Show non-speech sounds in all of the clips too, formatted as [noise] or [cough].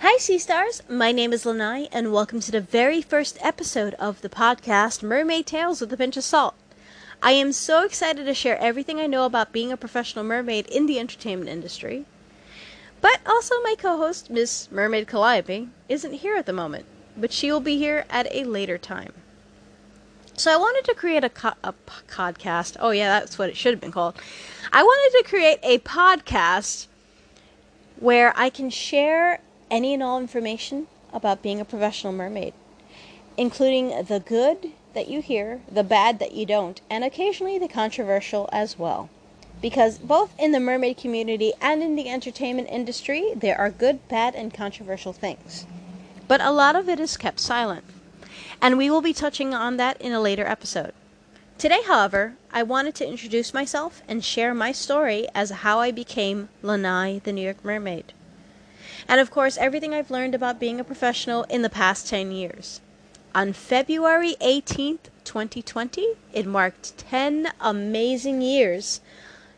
Hi, Sea Stars! My name is Lanai, and welcome to the very first episode of the podcast Mermaid Tales with a Pinch of Salt. I am so excited to share everything I know about being a professional mermaid in the entertainment industry. But also, my co host, Miss Mermaid Calliope, isn't here at the moment, but she will be here at a later time. So, I wanted to create a, co- a podcast. Oh, yeah, that's what it should have been called. I wanted to create a podcast where I can share any and all information about being a professional mermaid, including the good that you hear, the bad that you don't, and occasionally the controversial as well. Because both in the mermaid community and in the entertainment industry, there are good, bad, and controversial things. But a lot of it is kept silent. And we will be touching on that in a later episode. Today, however, I wanted to introduce myself and share my story as how I became Lanai, the New York Mermaid and of course, everything I've learned about being a professional in the past 10 years. On February 18th, 2020, it marked 10 amazing years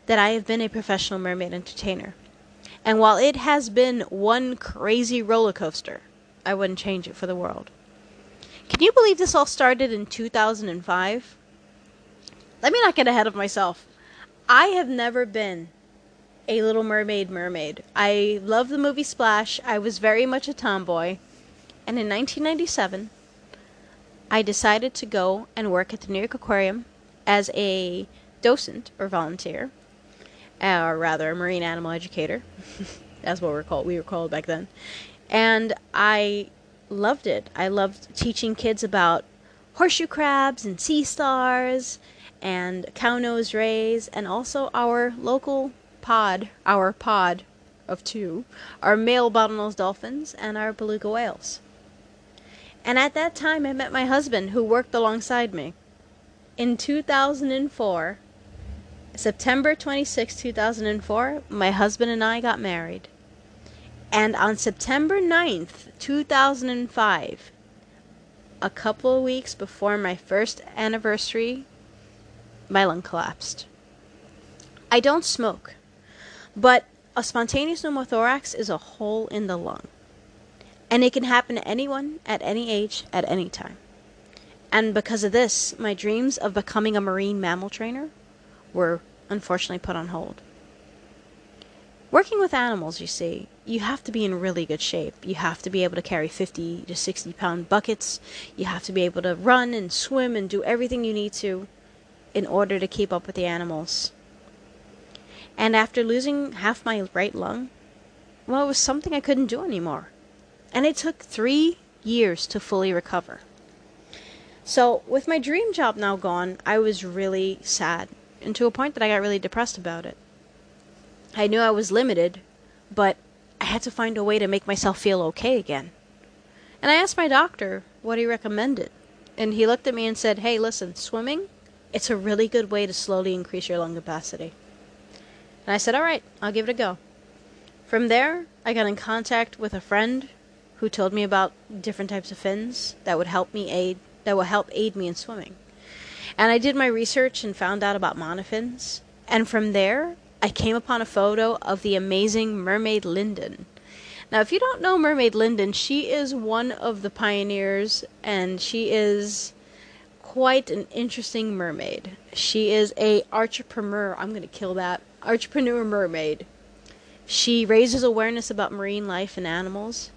that I have been a professional mermaid entertainer. And while it has been one crazy roller coaster, I wouldn't change it for the world. Can you believe this all started in 2005? Let me not get ahead of myself. I have never been a Little Mermaid mermaid. I love the movie Splash. I was very much a tomboy. And in 1997, I decided to go and work at the New York Aquarium as a docent or volunteer, uh, or rather, a marine animal educator. [laughs] That's what we're called. We were called back then. And I loved it. I loved teaching kids about horseshoe crabs and sea stars and cow nose rays and also our local pod, our pod of two, are male bottlenose dolphins and our beluga whales. And at that time, I met my husband, who worked alongside me. In 2004, September 26, 2004, my husband and I got married. And on September 9th, 2005, a couple of weeks before my first anniversary, my lung collapsed. I don't smoke. But a spontaneous pneumothorax is a hole in the lung. And it can happen to anyone at any age at any time. And because of this, my dreams of becoming a marine mammal trainer were unfortunately put on hold. Working with animals, you see, you have to be in really good shape. You have to be able to carry 50 to 60 pound buckets. You have to be able to run and swim and do everything you need to in order to keep up with the animals. And after losing half my right lung, well, it was something I couldn't do anymore. And it took three years to fully recover. So, with my dream job now gone, I was really sad, and to a point that I got really depressed about it. I knew I was limited, but I had to find a way to make myself feel okay again. And I asked my doctor what he recommended. And he looked at me and said, Hey, listen, swimming, it's a really good way to slowly increase your lung capacity. And I said, all right, I'll give it a go. From there, I got in contact with a friend who told me about different types of fins that would help me aid that will help aid me in swimming. And I did my research and found out about monofins. And from there, I came upon a photo of the amazing Mermaid Linden. Now, if you don't know Mermaid Linden, she is one of the pioneers and she is quite an interesting mermaid. She is a entrepreneur. I'm going to kill that entrepreneur mermaid. She raises awareness about marine life and animals,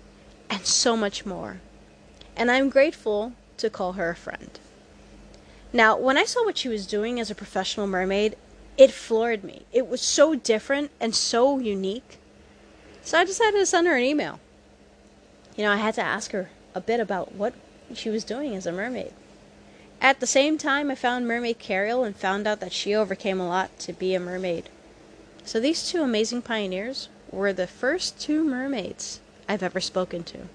and so much more. And I'm grateful to call her a friend. Now, when I saw what she was doing as a professional mermaid, it floored me. It was so different and so unique. So I decided to send her an email. You know, I had to ask her a bit about what she was doing as a mermaid. At the same time, I found Mermaid Carol and found out that she overcame a lot to be a mermaid. So these two amazing pioneers were the first two mermaids I've ever spoken to.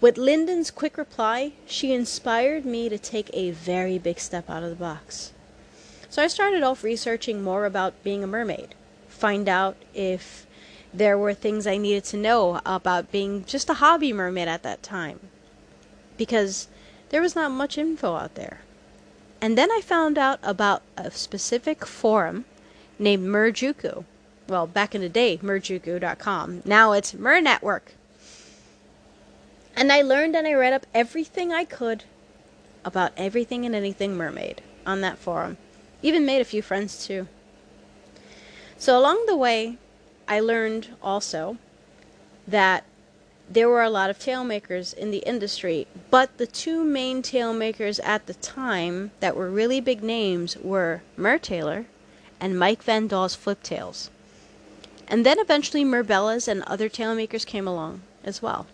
With Linden's quick reply, she inspired me to take a very big step out of the box. So I started off researching more about being a mermaid, find out if there were things I needed to know about being just a hobby mermaid at that time. Because there was not much info out there. And then I found out about a specific forum named Merjuku. Well, back in the day, merjuku.com. Now it's Mer Network. And I learned and I read up everything I could about everything and anything mermaid on that forum. Even made a few friends too. So along the way, I learned also that there were a lot of tail makers in the industry, but the two main tail makers at the time that were really big names were Mertailor and Mike Van Dawes Flip Tails. And then eventually Merbellas and other tail makers came along as well.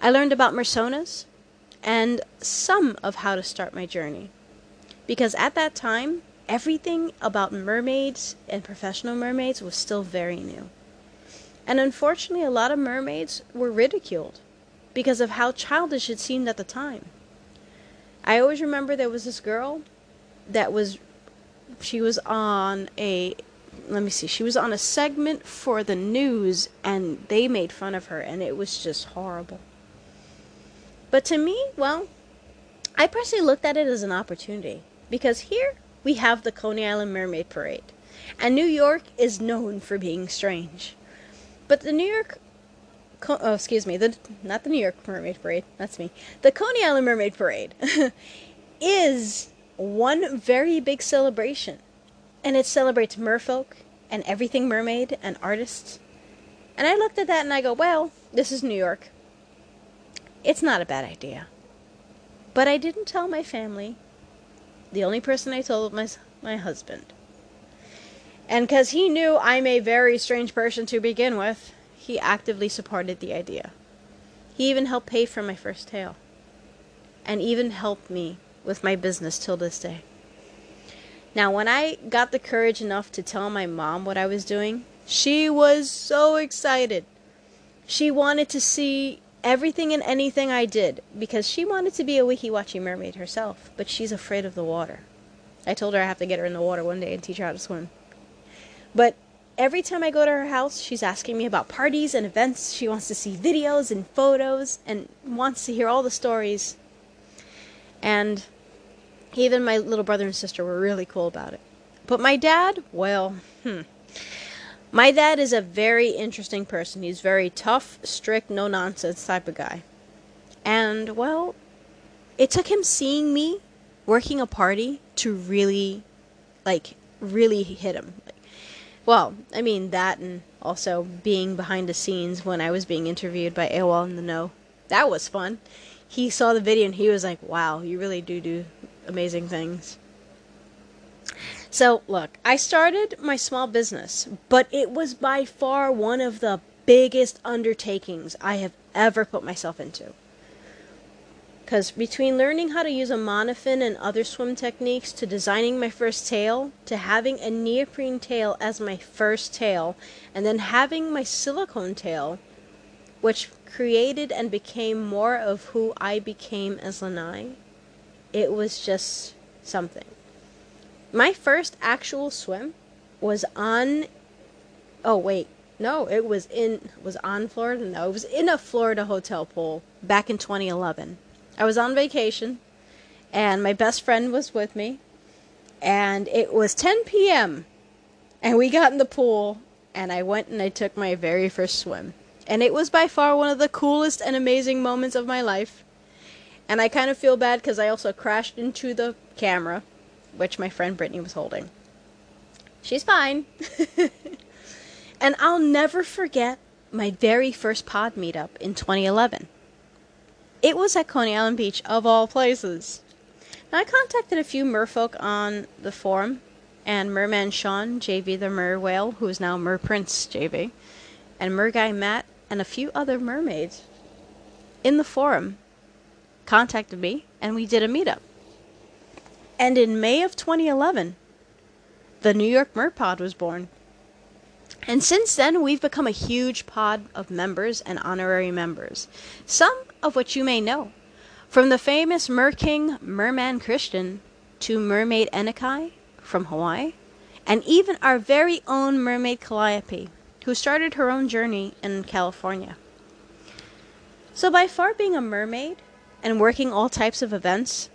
I learned about Mersonas and some of how to start my journey. Because at that time, everything about mermaids and professional mermaids was still very new. And unfortunately, a lot of mermaids were ridiculed because of how childish it seemed at the time. I always remember there was this girl that was, she was on a, let me see, she was on a segment for the news and they made fun of her and it was just horrible. But to me, well, I personally looked at it as an opportunity because here we have the Coney Island Mermaid Parade, and New York is known for being strange. But the New York, oh, excuse me, the not the New York Mermaid Parade. That's me. The Coney Island Mermaid Parade [laughs] is one very big celebration, and it celebrates merfolk and everything mermaid and artists. And I looked at that and I go, well, this is New York. It's not a bad idea. But I didn't tell my family. The only person I told was my, husband. And because he knew I'm a very strange person to begin with, he actively supported the idea. He even helped pay for my first tail. And even helped me with my business till this day. Now, when I got the courage enough to tell my mom what I was doing, she was so excited. She wanted to see everything and anything I did because she wanted to be a Weeki Wachee mermaid herself, but she's afraid of the water. I told her I have to get her in the water one day and teach her how to swim. But every time I go to her house, she's asking me about parties and events. She wants to see videos and photos and wants to hear all the stories. And even my little brother and sister were really cool about it. But my dad, well, hmm. My dad is a very interesting person. He's very tough, strict, no nonsense type of guy. And, well, it took him seeing me working a party to really, like, really hit him. Well, I mean that, and also being behind the scenes when I was being interviewed by AOL in the Know. That was fun. He saw the video and he was like, "Wow, you really do do amazing things." So, look, I started my small business, but it was by far one of the biggest undertakings I have ever put myself into. Because between learning how to use a monofin and other swim techniques to designing my first tail to having a neoprene tail as my first tail and then having my silicone tail, which created and became more of who I became as Lanai, it was just something. My first actual swim was on. Oh wait, no, it was in was on Florida. No, it was in a Florida hotel pool back in 2011. I was on vacation, and my best friend was with me, and it was 10 p.m. and we got in the pool, and I went and I took my very first swim, and it was by far one of the coolest and amazing moments of my life. And I kind of feel bad because I also crashed into the camera, which my friend Brittany was holding. She's fine. [laughs] and I'll never forget my very first pod meetup in 2011. It was at Coney Island Beach, of all places. Now, I contacted a few merfolk on the forum, and Merman Sean, JV the Mer Whale, who is now Mer Prince JV, and Mer Guy Matt, and a few other mermaids in the forum contacted me, and we did a meetup. And in May of 2011, the New York Merpod was born. And since then, we've become a huge pod of members and honorary members, some of which you may know. From the famous Mer King Merman Christian to Mermaid Enikai from Hawaii, and even our very own Mermaid Calliope, who started her own journey in California. So, by far being a mermaid and working all types of events,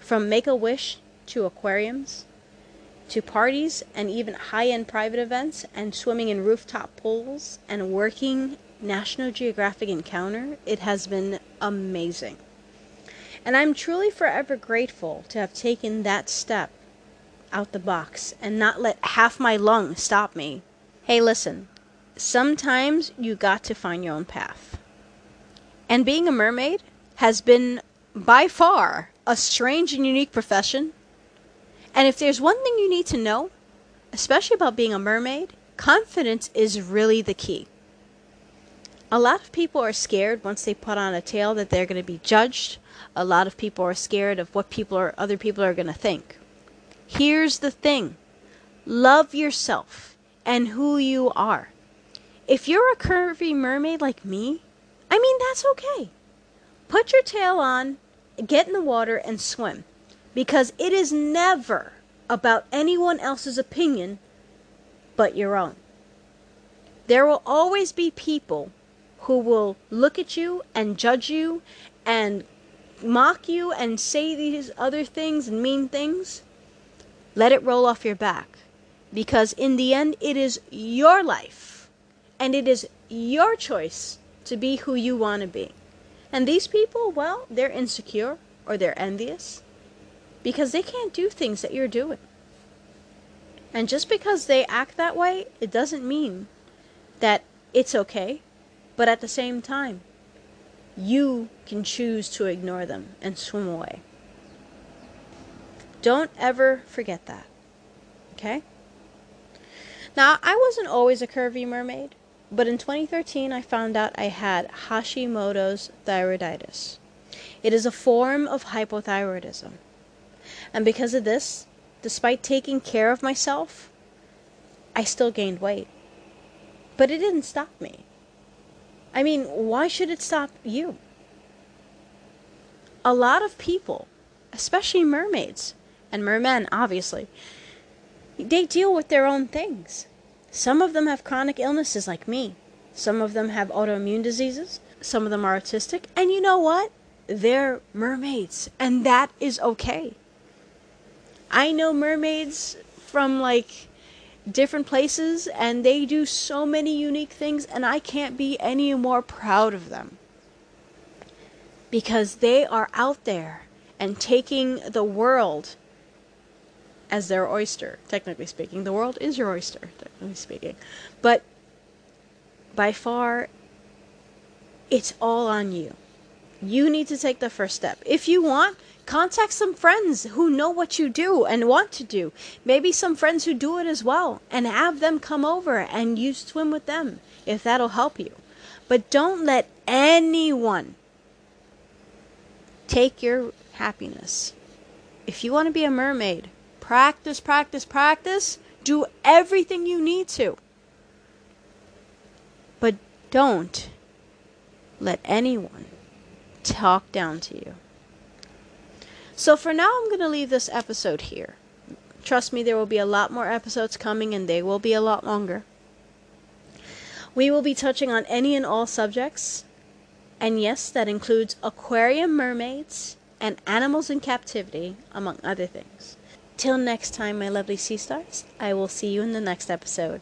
from Make a Wish to aquariums, to parties and even high end private events, and swimming in rooftop pools, and working National Geographic encounter, it has been amazing. And I'm truly forever grateful to have taken that step out the box and not let half my lung stop me. Hey, listen, sometimes you got to find your own path. And being a mermaid has been by far a strange and unique profession. And if there's one thing you need to know, especially about being a mermaid, confidence is really the key. A lot of people are scared once they put on a tail that they're going to be judged. A lot of people are scared of what people or other people are going to think. Here's the thing. Love yourself and who you are. If you're a curvy mermaid like me, I mean, that's okay. Put your tail on, get in the water, and swim. Because it is never about anyone else's opinion but your own. There will always be people who will look at you and judge you and mock you and say these other things and mean things. Let it roll off your back. Because in the end, it is your life. And it is your choice to be who you want to be. And these people, well, they're insecure or they're envious because they can't do things that you're doing. And just because they act that way, it doesn't mean that it's okay. But at the same time, you can choose to ignore them and swim away. Don't ever forget that. Okay? Now, I wasn't always a curvy mermaid, but in 2013 I found out I had Hashimoto's thyroiditis. It is a form of hypothyroidism. And because of this, despite taking care of myself, I still gained weight. But it didn't stop me. I mean, why should it stop you? A lot of people, especially mermaids, and mermen, obviously, they deal with their own things. Some of them have chronic illnesses like me. Some of them have autoimmune diseases. Some of them are autistic. And you know what? They're mermaids. And that is okay. I know mermaids from like different places and they do so many unique things and I can't be any more proud of them. Because they are out there and taking the world as their oyster, technically speaking. The world is your oyster, technically speaking. But by far, it's all on you. You need to take the first step. If you want, contact some friends who know what you do and want to do. Maybe some friends who do it as well, and have them come over and you swim with them if that'll help you. But don't let anyone take your happiness. If you want to be a mermaid, Practice, practice, practice. Do everything you need to. But don't let anyone talk down to you. So for now, I'm going to leave this episode here. Trust me, there will be a lot more episodes coming and they will be a lot longer. We will be touching on any and all subjects. And yes, that includes aquarium mermaids and animals in captivity, among other things. Till next time, my lovely sea stars, I will see you in the next episode.